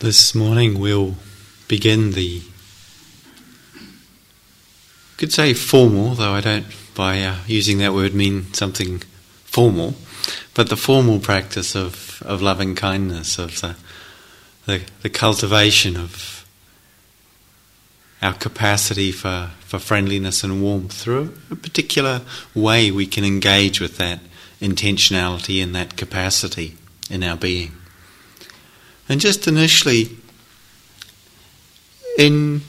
This morning we'll begin the, could say formal, though I don't, by uh, using that word, mean something formal, but the formal practice of, of loving kindness, of the, the, the cultivation of our capacity for, for friendliness and warmth through a particular way we can engage with that intentionality and that capacity in our being. And just initially, in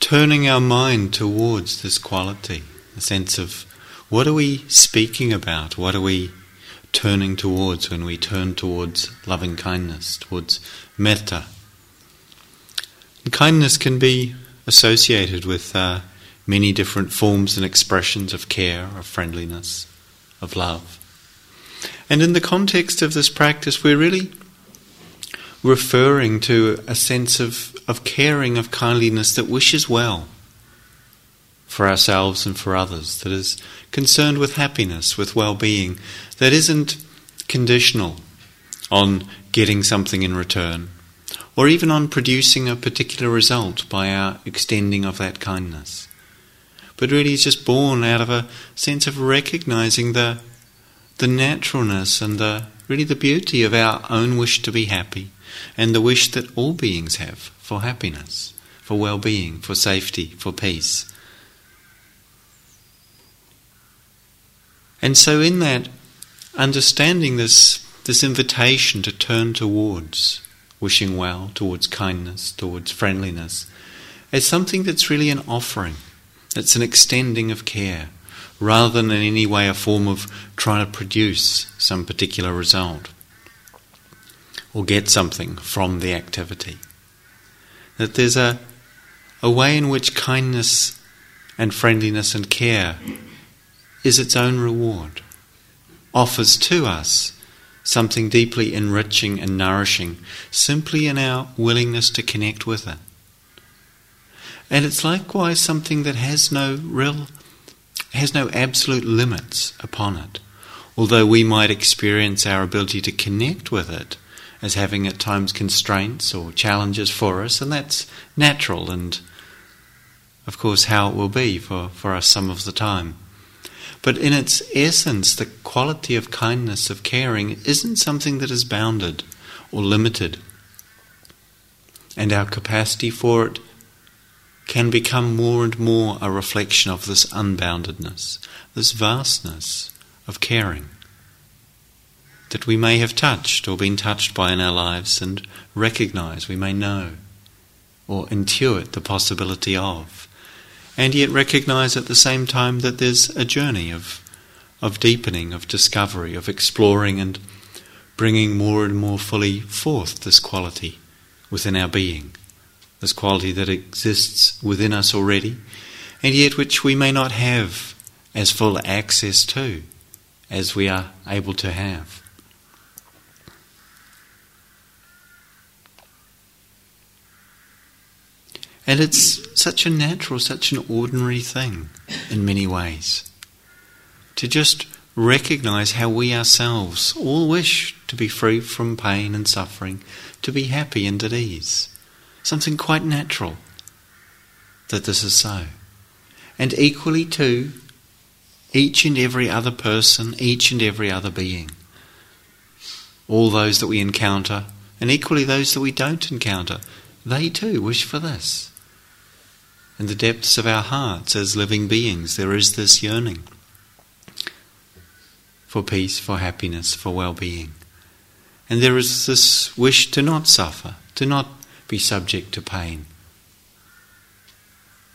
turning our mind towards this quality, a sense of what are we speaking about? What are we turning towards when we turn towards loving kindness, towards metta? And kindness can be associated with uh, many different forms and expressions of care, of friendliness, of love. And in the context of this practice, we're really referring to a sense of, of caring, of kindliness that wishes well for ourselves and for others, that is concerned with happiness, with well being, that isn't conditional on getting something in return, or even on producing a particular result by our extending of that kindness. But really is just born out of a sense of recognizing the, the naturalness and the really the beauty of our own wish to be happy and the wish that all beings have for happiness, for well being, for safety, for peace. And so, in that, understanding this, this invitation to turn towards wishing well, towards kindness, towards friendliness, as something that's really an offering, it's an extending of care, rather than in any way a form of trying to produce some particular result or get something from the activity. That there's a, a way in which kindness and friendliness and care is its own reward, offers to us something deeply enriching and nourishing simply in our willingness to connect with it. And it's likewise something that has no real, has no absolute limits upon it. Although we might experience our ability to connect with it as having at times constraints or challenges for us, and that's natural and, of course, how it will be for, for us some of the time. But in its essence, the quality of kindness, of caring, isn't something that is bounded or limited. And our capacity for it can become more and more a reflection of this unboundedness, this vastness of caring that we may have touched or been touched by in our lives and recognize, we may know or intuit the possibility of. And yet recognize at the same time that there's a journey of, of deepening, of discovery, of exploring and bringing more and more fully forth this quality within our being, this quality that exists within us already, and yet which we may not have as full access to as we are able to have. And it's such a natural, such an ordinary thing in many ways. To just recognize how we ourselves all wish to be free from pain and suffering, to be happy and at ease. Something quite natural that this is so. And equally, too, each and every other person, each and every other being, all those that we encounter, and equally those that we don't encounter, they too wish for this. In the depths of our hearts as living beings, there is this yearning for peace, for happiness, for well being. And there is this wish to not suffer, to not be subject to pain,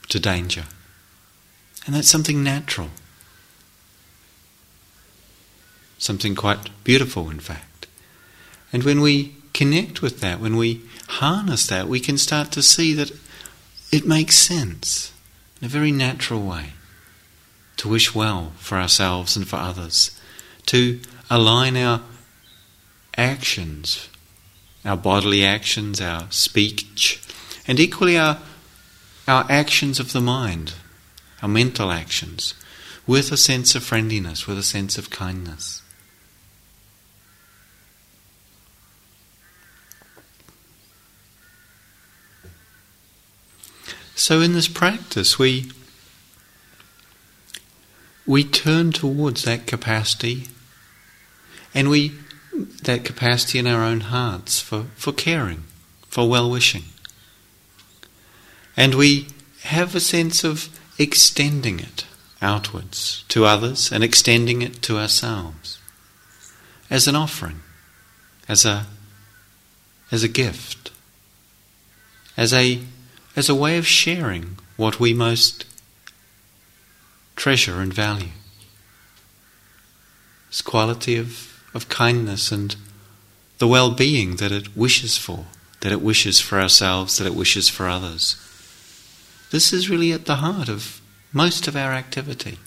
to danger. And that's something natural, something quite beautiful, in fact. And when we connect with that, when we harness that, we can start to see that it makes sense in a very natural way to wish well for ourselves and for others, to align our actions, our bodily actions, our speech, and equally our, our actions of the mind, our mental actions, with a sense of friendliness, with a sense of kindness. So in this practice, we we turn towards that capacity and we that capacity in our own hearts for, for caring, for well wishing. And we have a sense of extending it outwards to others and extending it to ourselves as an offering, as a, as a gift, as a, as a way of sharing what we most treasure and value. This quality of, of kindness and the well being that it wishes for, that it wishes for ourselves, that it wishes for others. This is really at the heart of most of our activity.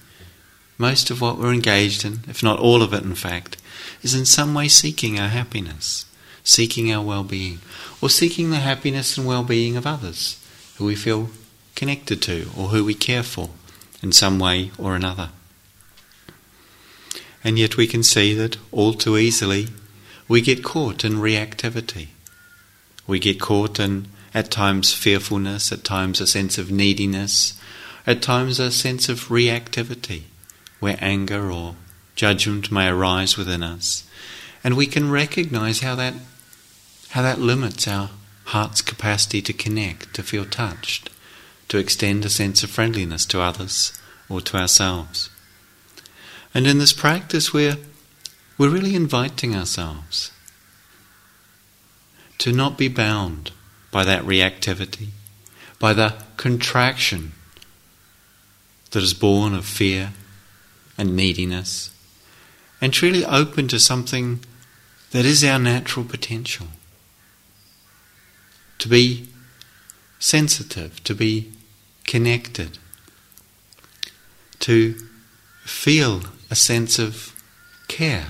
Most of what we're engaged in, if not all of it in fact, is in some way seeking our happiness, seeking our well being, or seeking the happiness and well being of others who we feel connected to or who we care for in some way or another. And yet we can see that all too easily we get caught in reactivity. We get caught in at times fearfulness, at times a sense of neediness, at times a sense of reactivity, where anger or judgment may arise within us. And we can recognize how that, how that limits our heart's capacity to connect, to feel touched, to extend a sense of friendliness to others or to ourselves. And in this practice, we're, we're really inviting ourselves to not be bound by that reactivity, by the contraction that is born of fear and neediness, and truly open to something that is our natural potential. To be sensitive, to be connected, to feel a sense of care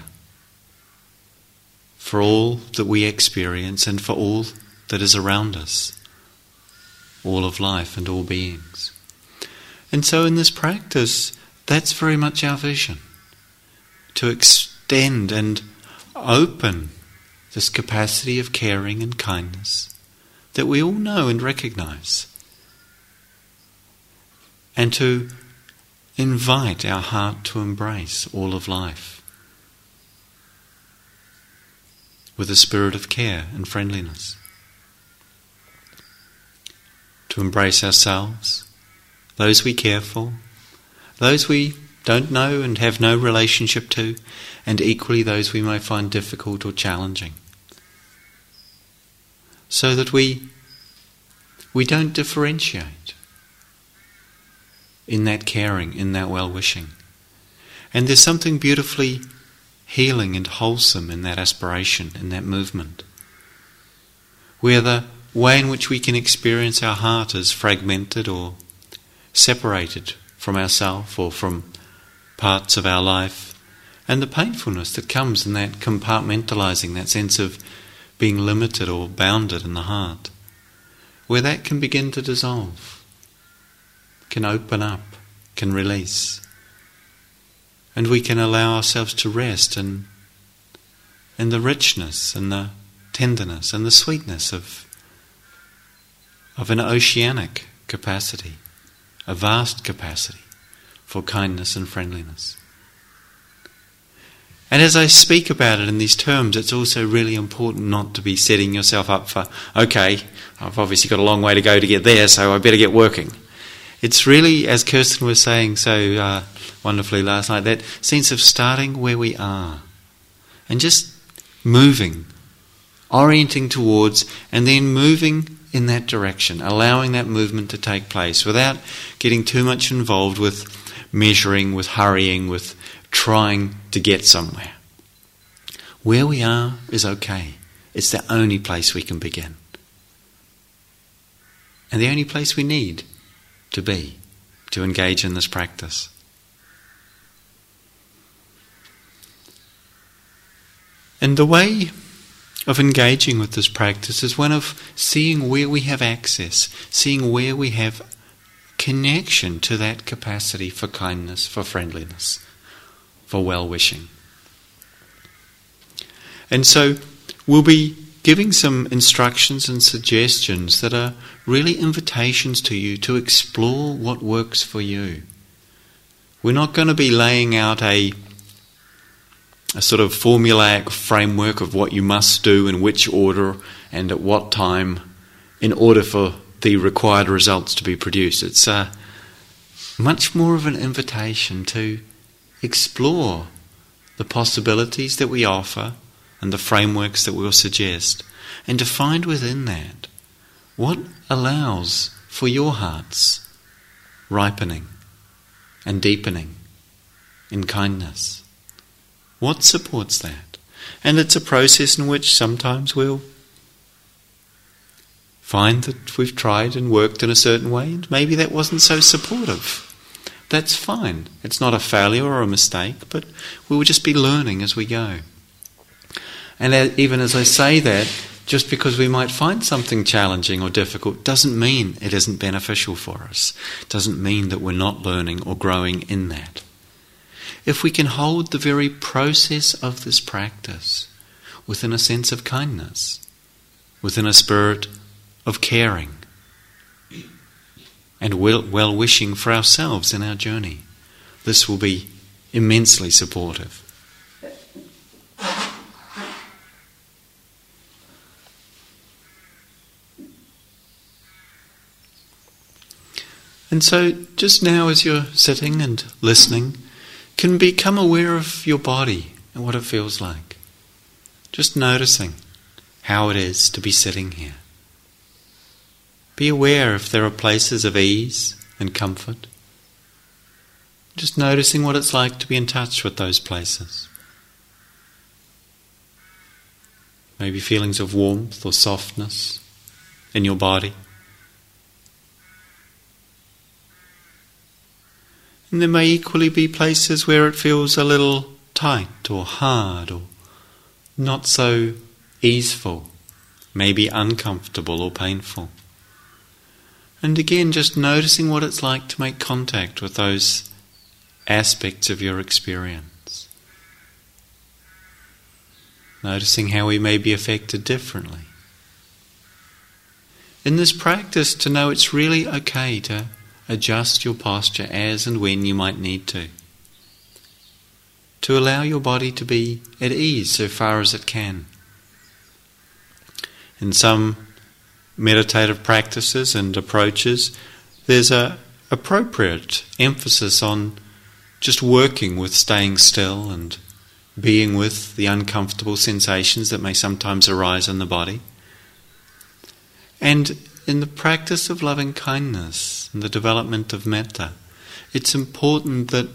for all that we experience and for all that is around us, all of life and all beings. And so, in this practice, that's very much our vision to extend and open this capacity of caring and kindness that we all know and recognize, and to invite our heart to embrace all of life with a spirit of care and friendliness to embrace ourselves, those we care for, those we don't know and have no relationship to, and equally those we may find difficult or challenging. So that we, we don't differentiate in that caring, in that well wishing. And there's something beautifully healing and wholesome in that aspiration, in that movement. Where the way in which we can experience our heart as fragmented or separated from ourself or from parts of our life, and the painfulness that comes in that compartmentalizing, that sense of being limited or bounded in the heart, where that can begin to dissolve, can open up, can release, and we can allow ourselves to rest in, in the richness and the tenderness and the sweetness of of an oceanic capacity, a vast capacity for kindness and friendliness. And as I speak about it in these terms, it's also really important not to be setting yourself up for, okay, I've obviously got a long way to go to get there, so I better get working. It's really, as Kirsten was saying so uh, wonderfully last night, that sense of starting where we are and just moving, orienting towards, and then moving in that direction, allowing that movement to take place without getting too much involved with measuring, with hurrying, with trying to get somewhere. Where we are is okay. It's the only place we can begin. And the only place we need to be to engage in this practice. And the way of engaging with this practice is one of seeing where we have access, seeing where we have connection to that capacity for kindness, for friendliness, for well wishing. And so we'll be giving some instructions and suggestions that are really invitations to you to explore what works for you. We're not going to be laying out a, a sort of formulaic framework of what you must do in which order and at what time in order for the required results to be produced. It's uh, much more of an invitation to explore the possibilities that we offer and the frameworks that we'll suggest, and to find within that what allows for your hearts ripening and deepening in kindness. What supports that? And it's a process in which sometimes we'll find that we've tried and worked in a certain way, and maybe that wasn't so supportive. That's fine. It's not a failure or a mistake, but we will just be learning as we go. And even as I say that, just because we might find something challenging or difficult doesn't mean it isn't beneficial for us. Doesn't mean that we're not learning or growing in that. If we can hold the very process of this practice within a sense of kindness, within a spirit of caring, and well wishing for ourselves in our journey, this will be immensely supportive. And so, just now as you're sitting and listening, can become aware of your body and what it feels like. Just noticing how it is to be sitting here. Be aware if there are places of ease and comfort. Just noticing what it's like to be in touch with those places. Maybe feelings of warmth or softness in your body. And there may equally be places where it feels a little tight or hard or not so easeful, maybe uncomfortable or painful. And again, just noticing what it's like to make contact with those aspects of your experience. Noticing how we may be affected differently. In this practice, to know it's really okay to adjust your posture as and when you might need to. To allow your body to be at ease so far as it can. In some meditative practices and approaches, there's a appropriate emphasis on just working with staying still and being with the uncomfortable sensations that may sometimes arise in the body. And in the practice of loving kindness and the development of metta, it's important that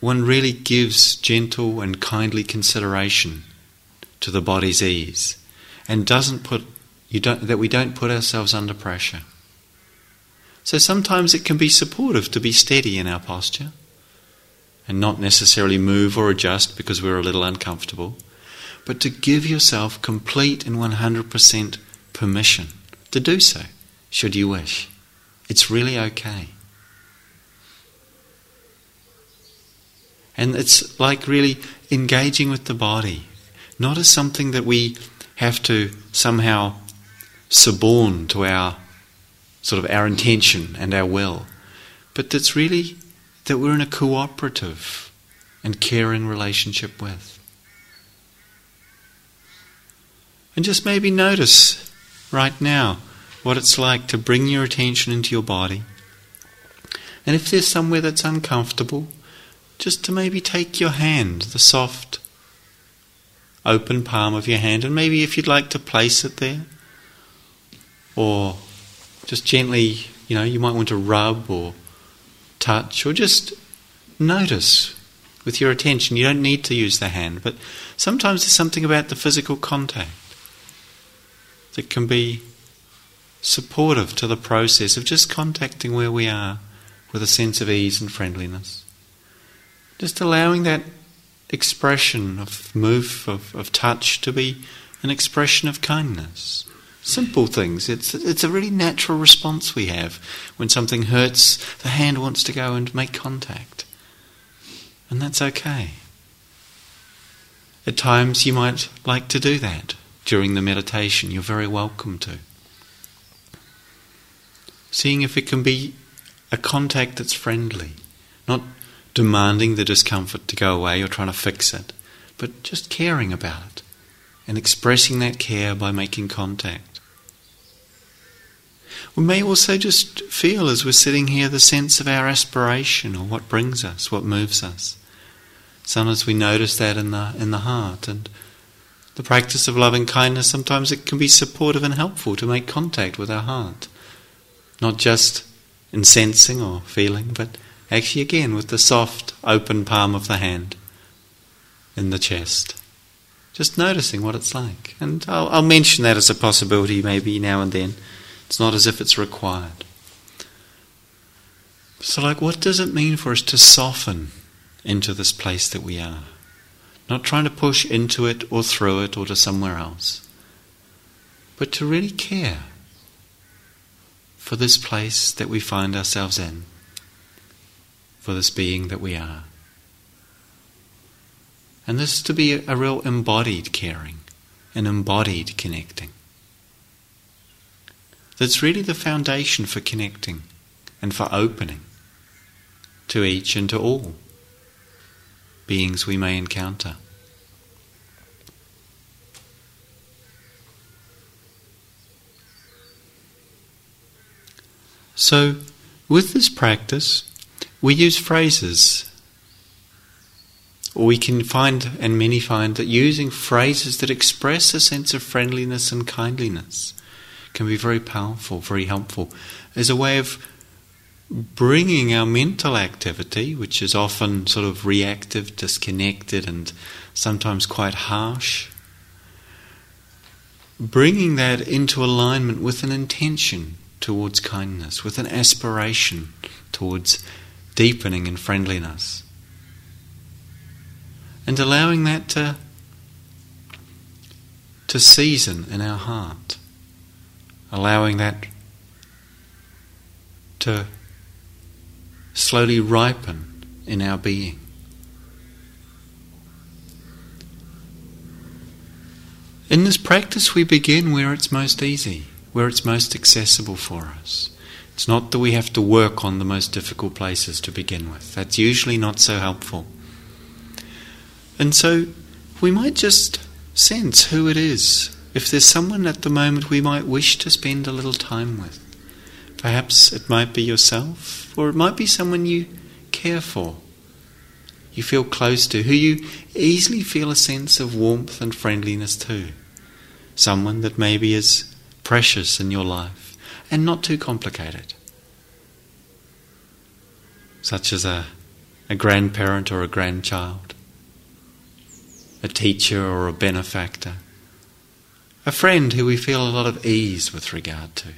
one really gives gentle and kindly consideration to the body's ease and doesn't put that we don't put ourselves under pressure. So sometimes it can be supportive to be steady in our posture and not necessarily move or adjust because we're a little uncomfortable, but to give yourself complete and 100% permission to do so, should you wish. It's really okay. And it's like really engaging with the body, not as something that we have to somehow suborn to our sort of our intention and our will, but that's really that we're in a cooperative and caring relationship with. And just maybe notice right now what it's like to bring your attention into your body. And if there's somewhere that's uncomfortable, just to maybe take your hand, the soft, open palm of your hand, and maybe if you'd like to place it there, or just gently, you know, you might want to rub or touch, or just notice with your attention. You don't need to use the hand, but sometimes there's something about the physical contact that can be supportive to the process of just contacting where we are with a sense of ease and friendliness. Just allowing that expression of move, of, of touch to be an expression of kindness. Simple things. It's, it's a really natural response we have. When something hurts, the hand wants to go and make contact. And that's okay. At times you might like to do that during the meditation, you're very welcome to. Seeing if it can be a contact that's friendly, not demanding the discomfort to go away or trying to fix it, but just caring about it and expressing that care by making contact. We may also just feel as we're sitting here the sense of our aspiration or what brings us, what moves us. Sometimes we notice that in the in the heart and the practice of loving kindness sometimes it can be supportive and helpful to make contact with our heart. Not just in sensing or feeling, but actually again with the soft open palm of the hand in the chest. Just noticing what it's like. And I'll, I'll mention that as a possibility maybe now and then. It's not as if it's required. So, like, what does it mean for us to soften into this place that we are? Not trying to push into it or through it or to somewhere else, but to really care for this place that we find ourselves in, for this being that we are. And this is to be a real embodied caring, an embodied connecting that's really the foundation for connecting and for opening to each and to all beings we may encounter. So, with this practice, we use phrases. Or we can find, and many find, that using phrases that express a sense of friendliness and kindliness can be very powerful, very helpful, as a way of bringing our mental activity, which is often sort of reactive, disconnected, and sometimes quite harsh, bringing that into alignment with an intention towards kindness, with an aspiration towards deepening in friendliness. And allowing that to, to season in our heart allowing that to slowly ripen in our being. In this practice, we begin where it's most easy, where it's most accessible for us. It's not that we have to work on the most difficult places to begin with. That's usually not so helpful. And so we might just sense who it is if there's someone at the moment we might wish to spend a little time with, perhaps it might be yourself, or it might be someone you care for, you feel close to, who you easily feel a sense of warmth and friendliness to. Someone that maybe is precious in your life and not too complicated. Such as a, a grandparent or a grandchild, a teacher or a benefactor a friend who we feel a lot of ease with regard to.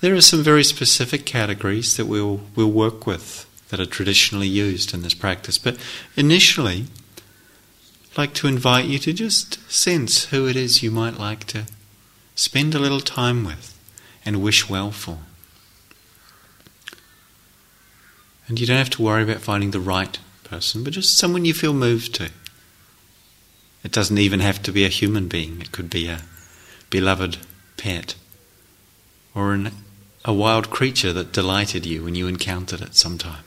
There are some very specific categories that we'll, we'll work with that are traditionally used in this practice, but initially, I'd like to invite you to just sense who it is you might like to spend a little time with and wish well for. And you don't have to worry about finding the right person, but just someone you feel moved to. It doesn't even have to be a human being, it could be a beloved pet or an, a wild creature that delighted you when you encountered it sometime.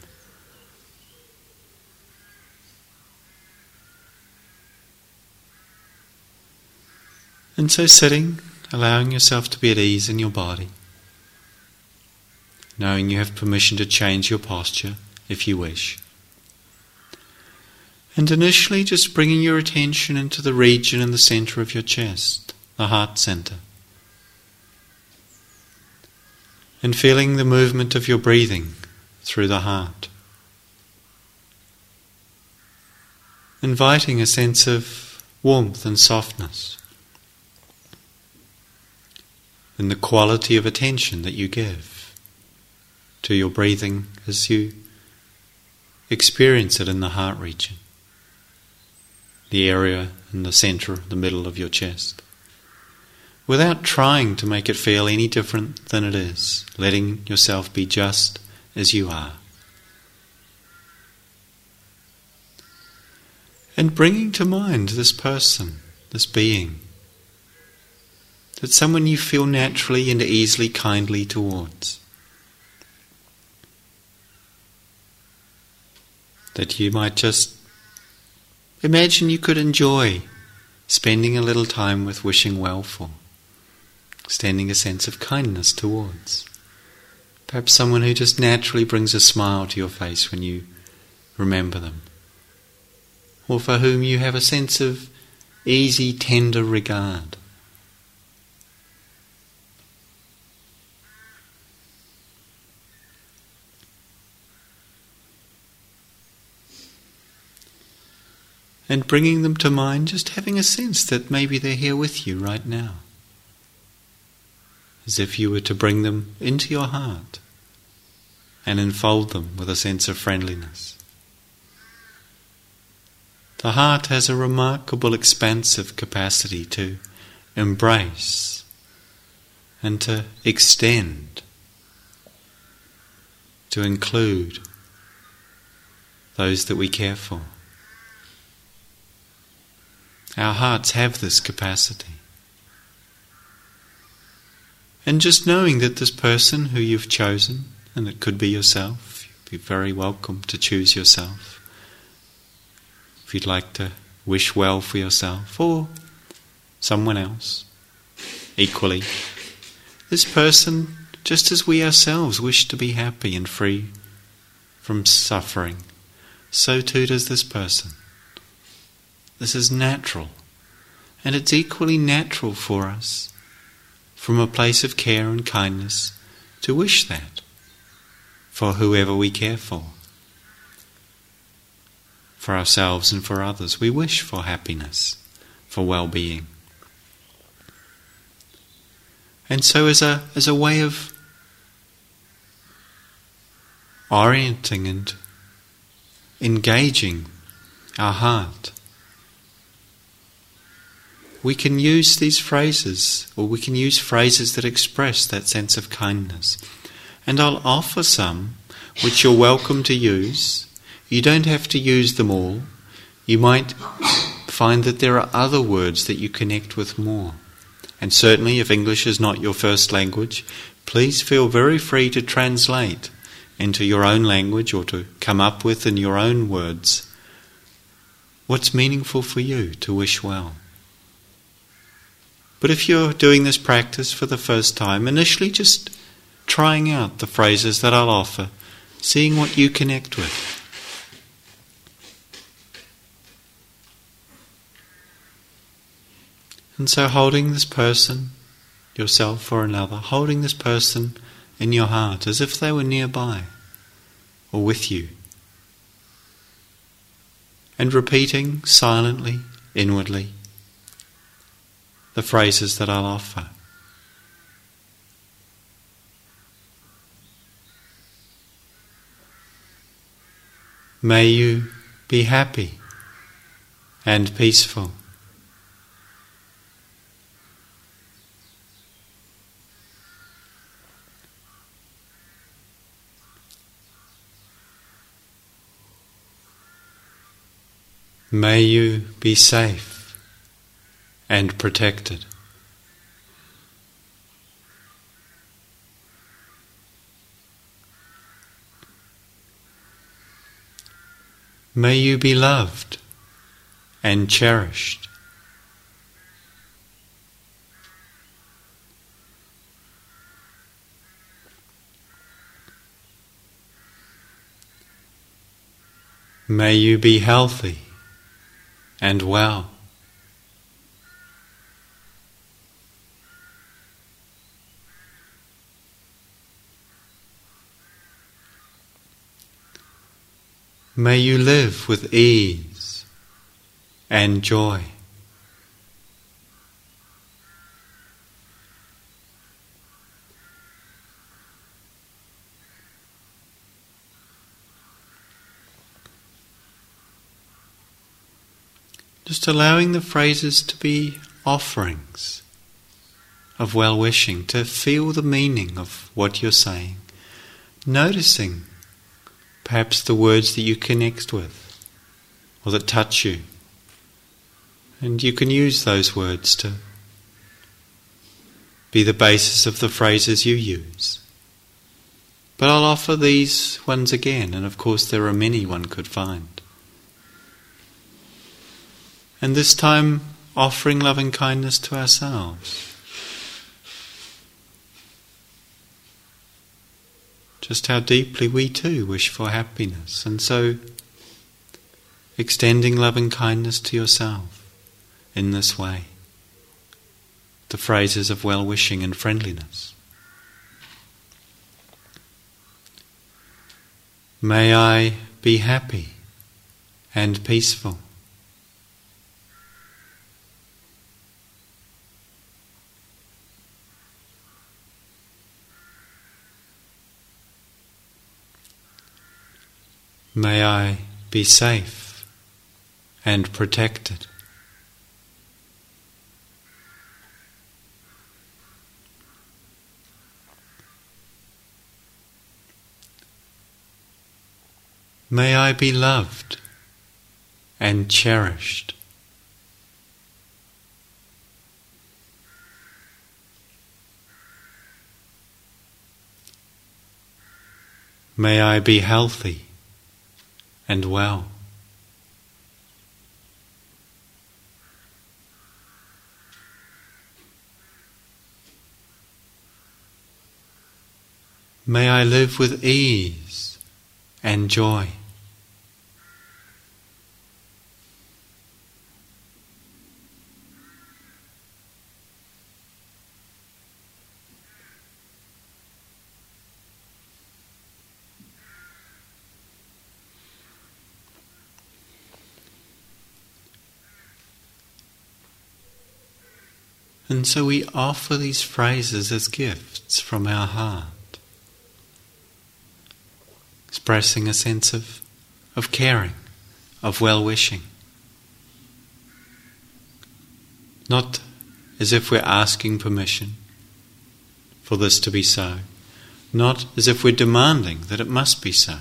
And so, sitting, allowing yourself to be at ease in your body, knowing you have permission to change your posture if you wish. And initially, just bringing your attention into the region in the center of your chest, the heart center. And feeling the movement of your breathing through the heart. Inviting a sense of warmth and softness. And the quality of attention that you give to your breathing as you experience it in the heart region the area in the center, the middle of your chest. Without trying to make it feel any different than it is, letting yourself be just as you are. And bringing to mind this person, this being, that someone you feel naturally and easily kindly towards. That you might just imagine you could enjoy spending a little time with wishing well for, extending a sense of kindness towards. Perhaps someone who just naturally brings a smile to your face when you remember them, or for whom you have a sense of easy, tender regard. And bringing them to mind, just having a sense that maybe they're here with you right now. As if you were to bring them into your heart and enfold them with a sense of friendliness. The heart has a remarkable expansive capacity to embrace and to extend, to include those that we care for. Our hearts have this capacity. And just knowing that this person who you've chosen, and it could be yourself, you'd be very welcome to choose yourself. If you'd like to wish well for yourself or someone else, equally. This person, just as we ourselves wish to be happy and free from suffering, so too does this person. This is natural. And it's equally natural for us, from a place of care and kindness, to wish that for whoever we care for. For ourselves and for others, we wish for happiness, for well being. And so, as a, as a way of orienting and engaging our heart we can use these phrases, or we can use phrases that express that sense of kindness. And I'll offer some which you're welcome to use. You don't have to use them all. You might find that there are other words that you connect with more. And certainly, if English is not your first language, please feel very free to translate into your own language or to come up with in your own words what's meaningful for you to wish well. But if you're doing this practice for the first time, initially just trying out the phrases that I'll offer, seeing what you connect with. And so, holding this person, yourself or another, holding this person in your heart as if they were nearby or with you. And repeating silently, inwardly the phrases that I'll offer. May you be happy and peaceful. May you be safe and protected. May you be loved and cherished. May you be healthy and well. May you live with ease and joy. Just allowing the phrases to be offerings of well wishing, to feel the meaning of what you're saying, noticing perhaps the words that you connect with or that touch you And you can use those words to be the basis of the phrases you use. But I'll offer these ones again, and of course there are many one could find. And this time, offering loving kindness to ourselves. Just how deeply we too wish for happiness, and so extending loving kindness to yourself in this way. The phrases of well wishing and friendliness. May I be happy and peaceful. May I be safe and protected. May I be loved and cherished. May I be healthy and well. May I live with ease and joy. And so we offer these phrases as gifts from our heart, expressing a sense of, of caring, of well wishing. Not as if we're asking permission for this to be so, not as if we're demanding that it must be so,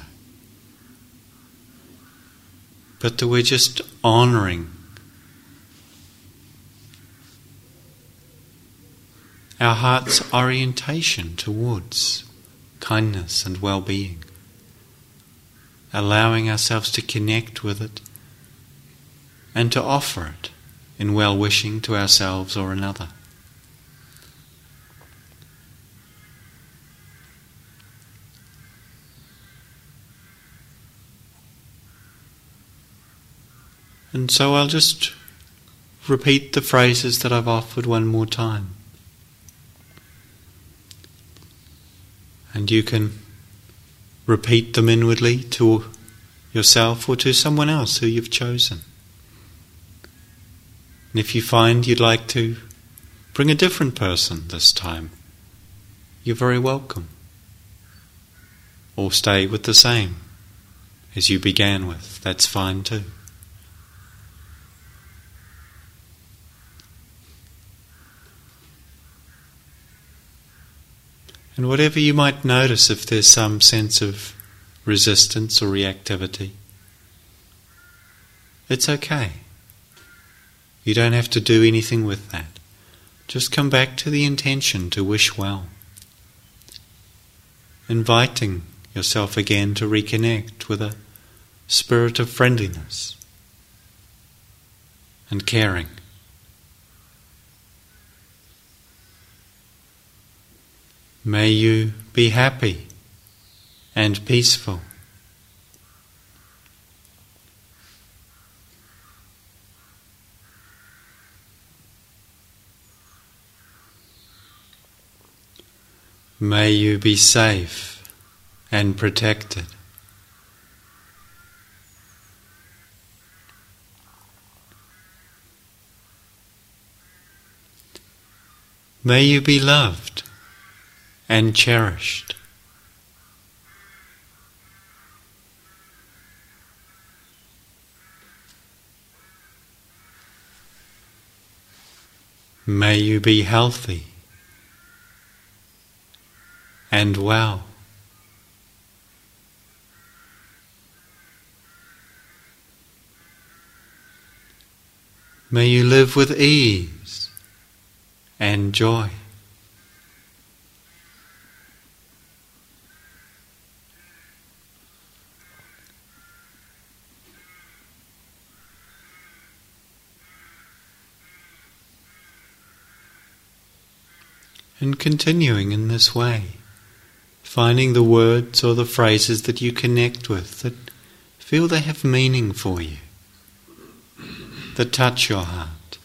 but that we're just honouring our heart's orientation towards kindness and well being, allowing ourselves to connect with it and to offer it in well wishing to ourselves or another. And so I'll just repeat the phrases that I've offered one more time. And you can repeat them inwardly to yourself or to someone else who you've chosen. And if you find you'd like to bring a different person this time, you're very welcome. Or stay with the same as you began with, that's fine too. And whatever you might notice, if there's some sense of resistance or reactivity, it's okay. You don't have to do anything with that. Just come back to the intention to wish well. Inviting yourself again to reconnect with a spirit of friendliness and caring. May you be happy and peaceful. May you be safe and protected. May you be loved and cherished. May you be healthy and well. May you live with ease and joy. And continuing in this way, finding the words or the phrases that you connect with that feel they have meaning for you, that touch your heart.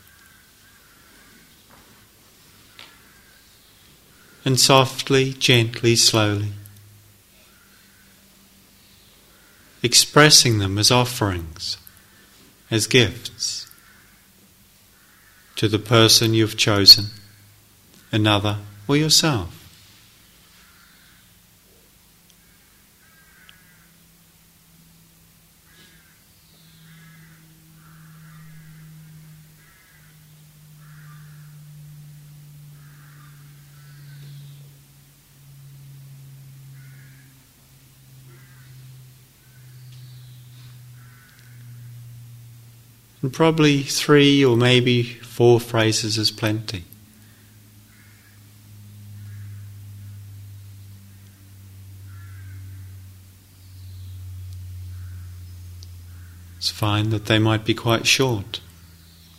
And softly, gently, slowly, expressing them as offerings, as gifts to the person you've chosen another, or yourself. And probably three or maybe four phrases is plenty. Find that they might be quite short.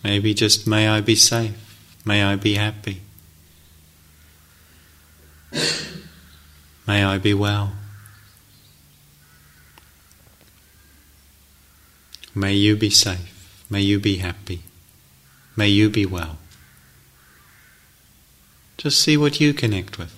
Maybe just, may I be safe, may I be happy, may I be well. May you be safe, may you be happy, may you be well. Just see what you connect with.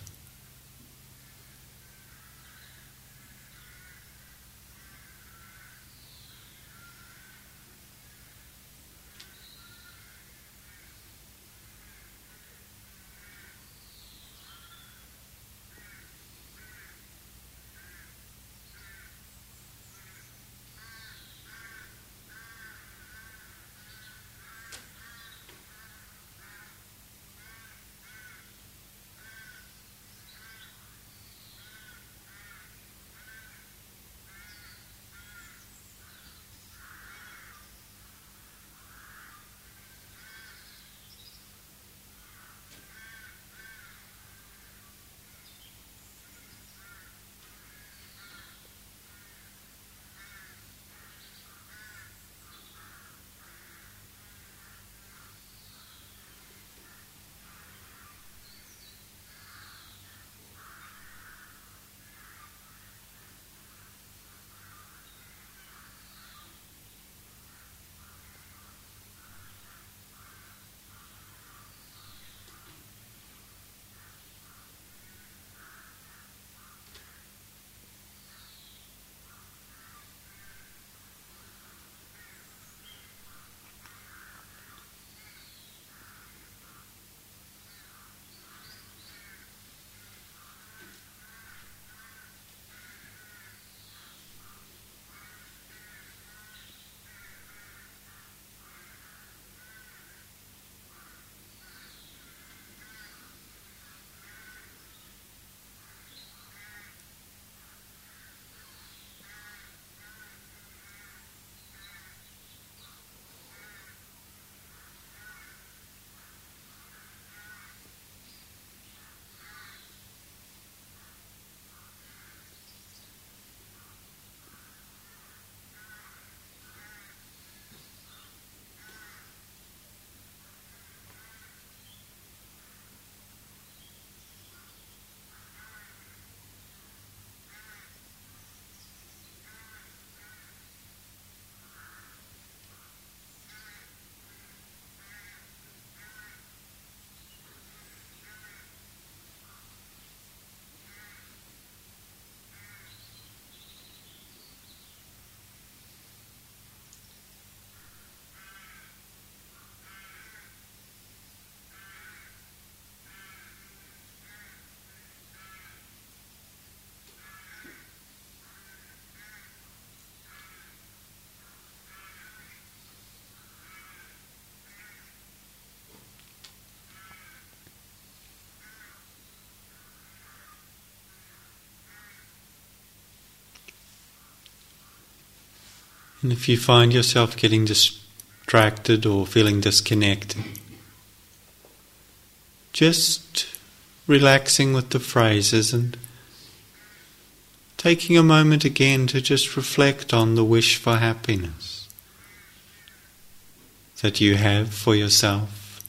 And if you find yourself getting distracted or feeling disconnected. Just relaxing with the phrases and taking a moment again to just reflect on the wish for happiness that you have for yourself,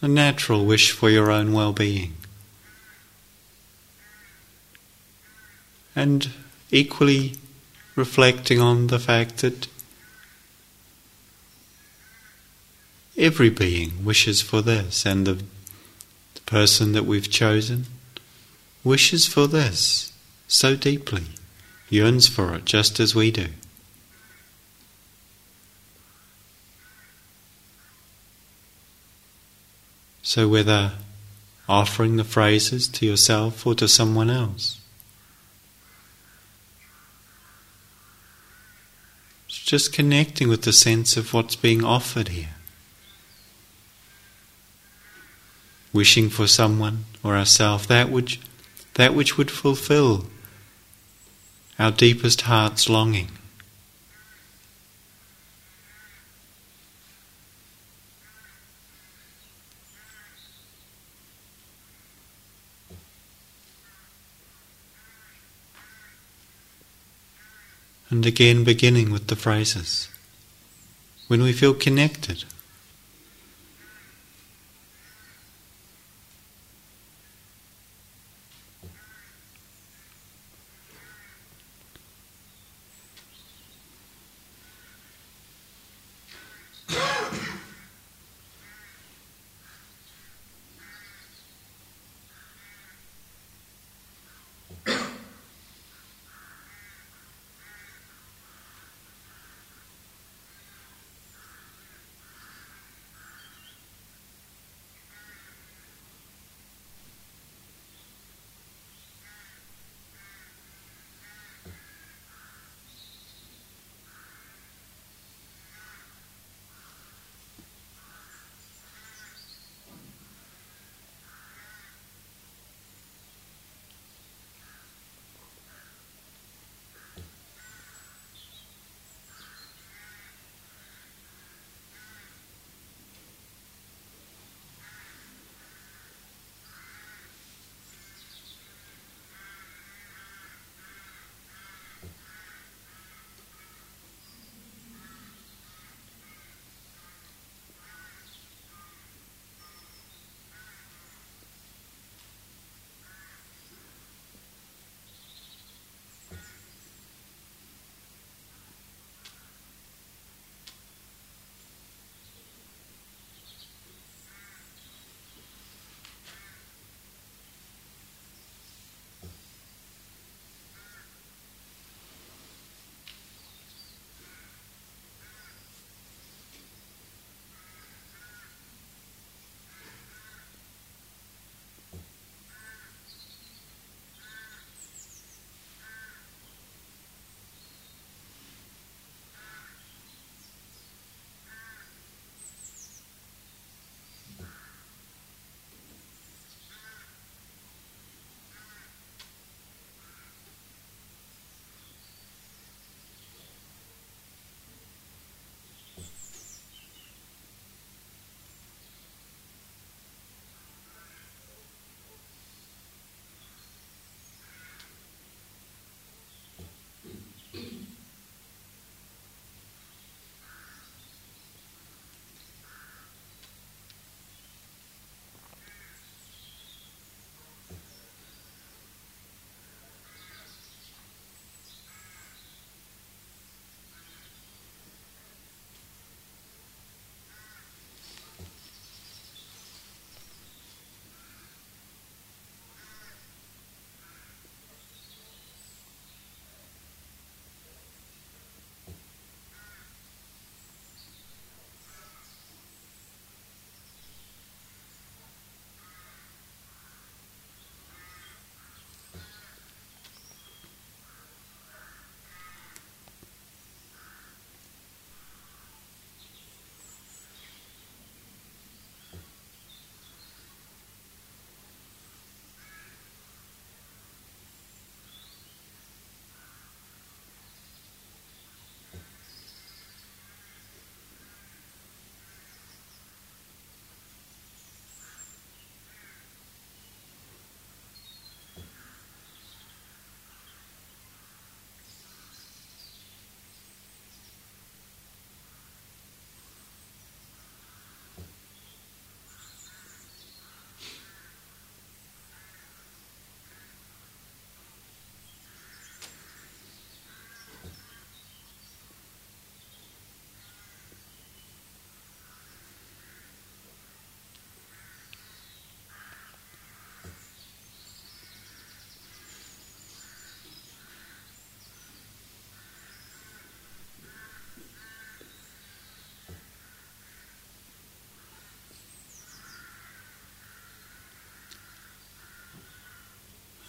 a natural wish for your own well being. And equally reflecting on the fact that every being wishes for this, and the, the person that we've chosen wishes for this so deeply, yearns for it just as we do. So, whether offering the phrases to yourself or to someone else, it's just connecting with the sense of what's being offered here. Wishing for someone or ourselves that which, that which would fulfill our deepest heart's longing. And again, beginning with the phrases. When we feel connected,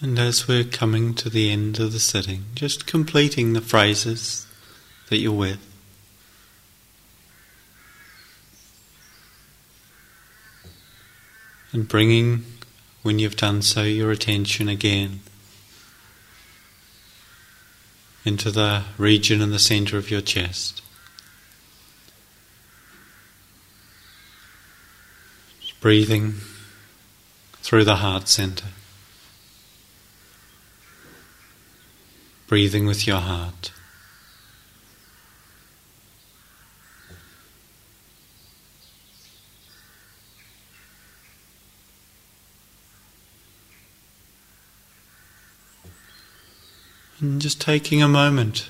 And as we're coming to the end of the sitting, just completing the phrases that you're with. And bringing, when you've done so, your attention again into the region in the center of your chest. breathing through the heart center. Breathing with your heart. And just taking a moment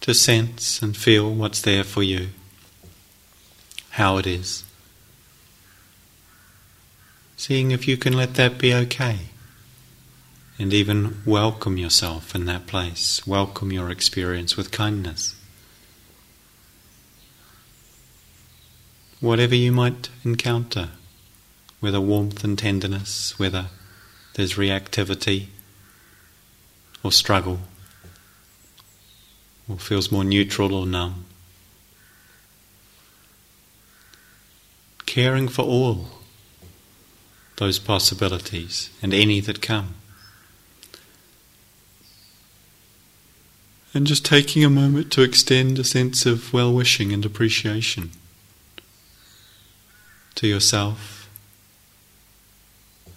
to sense and feel what's there for you how it is. Seeing if you can let that be okay. And even welcome yourself in that place. Welcome your experience with kindness. Whatever you might encounter, whether warmth and tenderness, whether there's reactivity or struggle, or feels more neutral or numb. caring for all those possibilities and any that come. And just taking a moment to extend a sense of well wishing and appreciation to yourself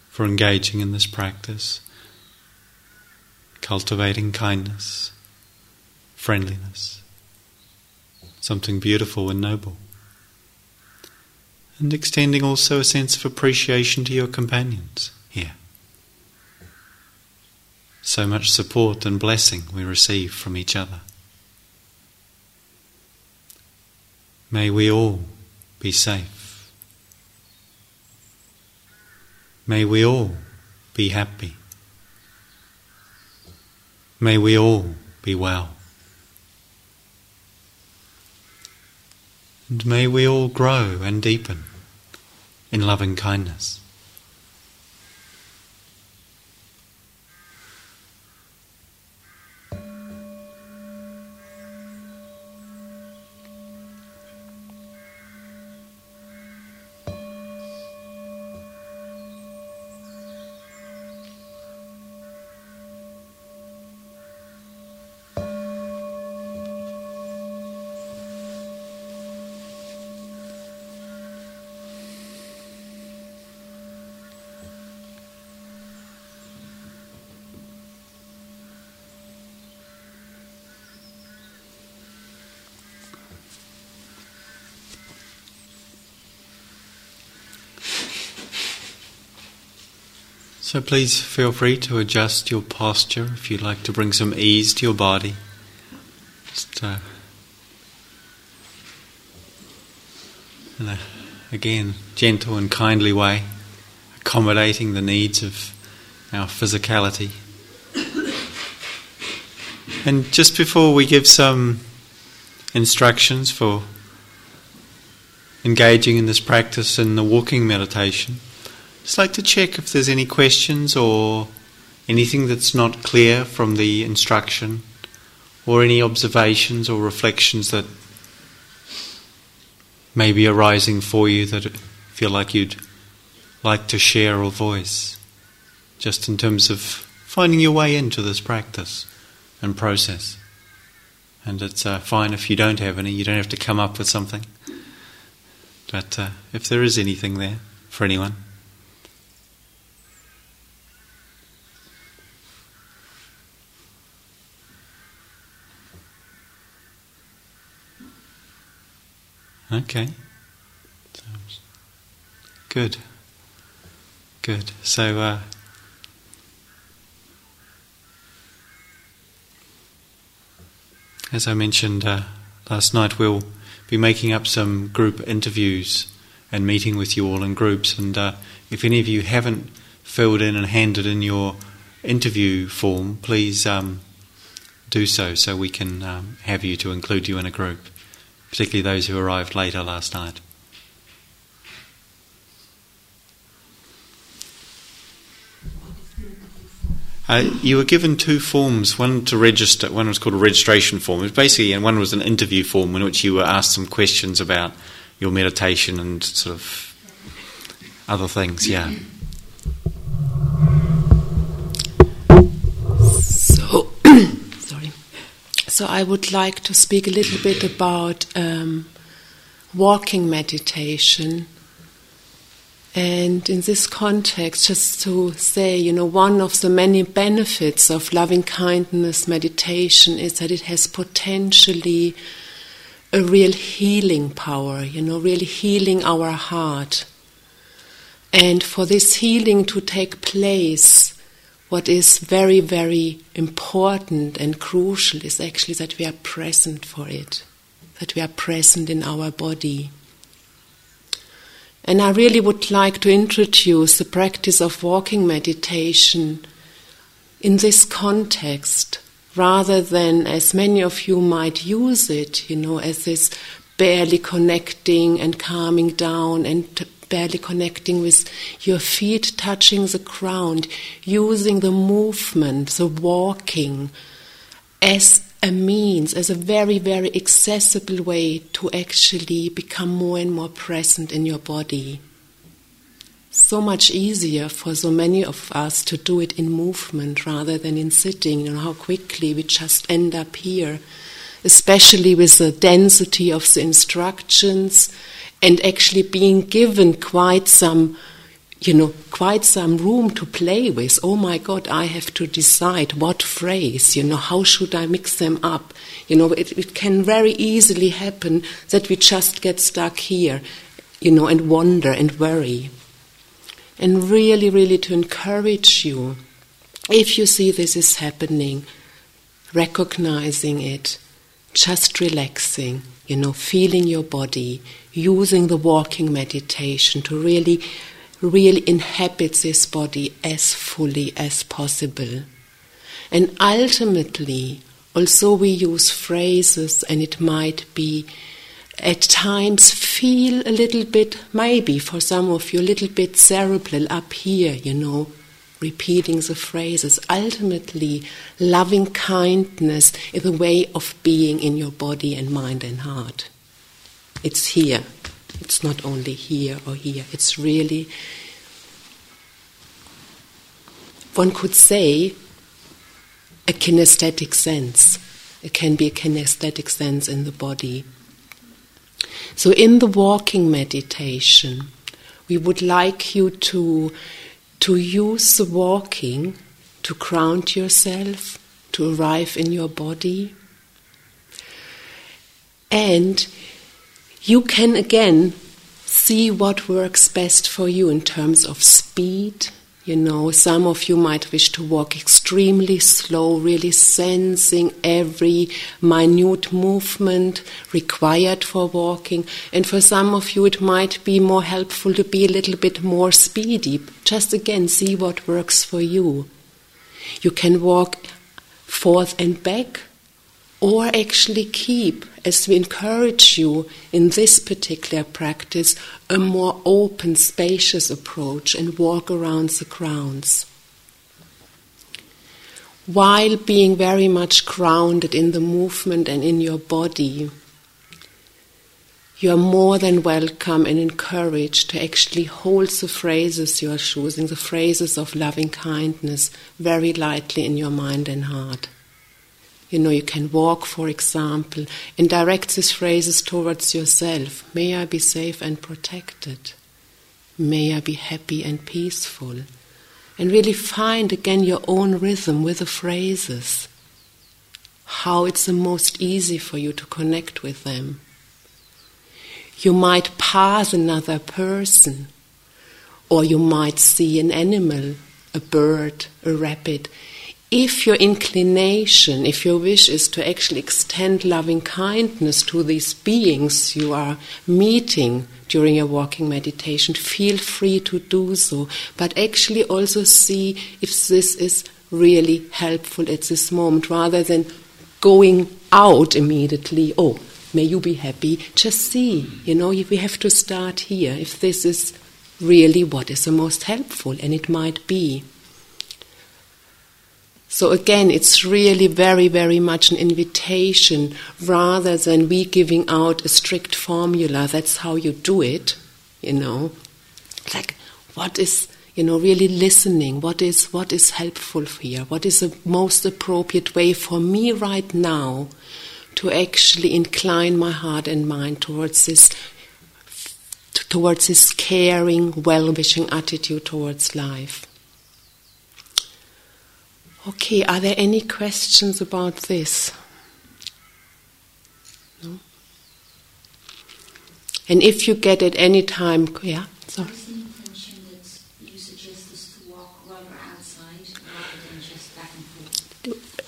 for engaging in this practice, cultivating kindness, friendliness, something beautiful and noble and extending also a sense of appreciation to your companions. So much support and blessing we receive from each other. May we all be safe. May we all be happy. May we all be well. And may we all grow and deepen in loving kindness. So please feel free to adjust your posture if you'd like to bring some ease to your body. Just uh, in a, again, gentle and kindly way, accommodating the needs of our physicality. And just before we give some instructions for engaging in this practice in the walking meditation, just like to check if there's any questions or anything that's not clear from the instruction, or any observations or reflections that may be arising for you that feel like you'd like to share or voice, just in terms of finding your way into this practice and process. And it's uh, fine if you don't have any, you don't have to come up with something. But uh, if there is anything there for anyone. Okay. Good. Good. So, uh, as I mentioned uh, last night, we'll be making up some group interviews and meeting with you all in groups. And uh, if any of you haven't filled in and handed in your interview form, please um, do so so we can um, have you to include you in a group particularly those who arrived later last night. Uh, you were given two forms, one to register, one was called a registration form. It was basically, and one was an interview form in which you were asked some questions about your meditation and sort of other things. Yeah. So. So I would like to speak a little bit about um, walking meditation and in this context, just to say, you know, one of the many benefits of loving kindness meditation is that it has potentially a real healing power, you know, really healing our heart. And for this healing to take place, what is very, very important and crucial is actually that we are present for it, that we are present in our body. And I really would like to introduce the practice of walking meditation in this context rather than as many of you might use it, you know, as this barely connecting and calming down and barely connecting with your feet touching the ground, using the movement, the walking as a means, as a very, very accessible way to actually become more and more present in your body. So much easier for so many of us to do it in movement rather than in sitting. You know how quickly we just end up here, especially with the density of the instructions and actually being given quite some you know, quite some room to play with. Oh my God, I have to decide what phrase, you know, how should I mix them up? You know, it, it can very easily happen that we just get stuck here, you know, and wonder and worry. And really, really to encourage you, if you see this is happening, recognizing it, just relaxing, you know, feeling your body, using the walking meditation to really really inhabit this body as fully as possible. And ultimately, also we use phrases, and it might be at times feel a little bit, maybe for some of you, a little bit cerebral up here, you know, repeating the phrases. Ultimately, loving kindness is a way of being in your body and mind and heart. It's here. It's not only here or here, it's really, one could say, a kinesthetic sense. It can be a kinesthetic sense in the body. So, in the walking meditation, we would like you to, to use the walking to ground yourself, to arrive in your body. And you can again see what works best for you in terms of speed. You know, some of you might wish to walk extremely slow, really sensing every minute movement required for walking. And for some of you, it might be more helpful to be a little bit more speedy. Just again, see what works for you. You can walk forth and back or actually keep, as we encourage you in this particular practice, a more open, spacious approach and walk around the grounds. While being very much grounded in the movement and in your body, you are more than welcome and encouraged to actually hold the phrases you are choosing, the phrases of loving kindness, very lightly in your mind and heart. You know, you can walk, for example, and direct these phrases towards yourself. May I be safe and protected. May I be happy and peaceful. And really find again your own rhythm with the phrases. How it's the most easy for you to connect with them. You might pass another person, or you might see an animal, a bird, a rabbit if your inclination, if your wish is to actually extend loving kindness to these beings you are meeting during your walking meditation, feel free to do so. But actually also see if this is really helpful at this moment rather than going out immediately. Oh, may you be happy. Just see, you know, we have to start here if this is really what is the most helpful, and it might be. So again, it's really very, very much an invitation rather than we giving out a strict formula. That's how you do it, you know. Like, what is, you know, really listening? What is, what is helpful here? What is the most appropriate way for me right now to actually incline my heart and mind towards this, towards this caring, well-wishing attitude towards life? Okay, are there any questions about this? No? And if you get at any time, yeah, sorry. Is the intention that you suggest us to walk while outside rather than just back and forth?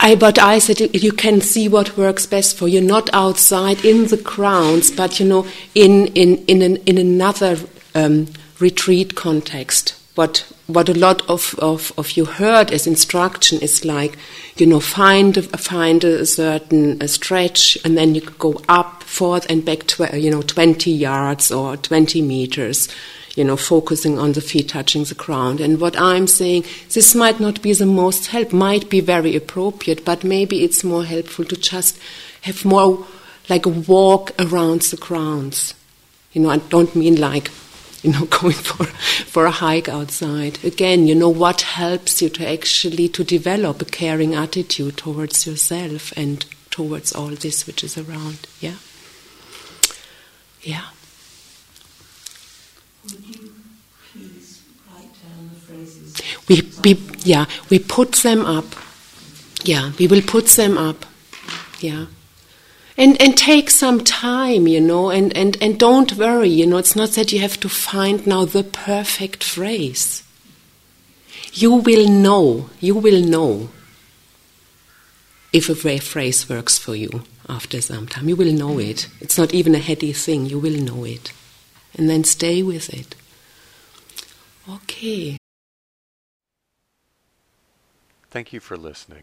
I, but I said you can see what works best for you, not outside in the grounds, but you know, in in in an, in another um, retreat context. What what a lot of, of, of you heard as instruction is like, you know, find a, find a certain a stretch, and then you go up, forth, and back, tw- you know, twenty yards or twenty meters. You know, focusing on the feet touching the ground. And what I'm saying, this might not be the most help, might be very appropriate, but maybe it's more helpful to just have more like a walk around the grounds. You know, I don't mean like you know, going for, for a hike outside. Again, you know, what helps you to actually to develop a caring attitude towards yourself and towards all this which is around. Yeah. Yeah. Would you please write down the phrases? We, we, yeah, we put them up. Yeah, we will put them up. Yeah. And, and take some time, you know, and, and, and don't worry, you know, it's not that you have to find now the perfect phrase. You will know, you will know if a phrase works for you after some time. You will know it. It's not even a heady thing, you will know it. And then stay with it. Okay. Thank you for listening.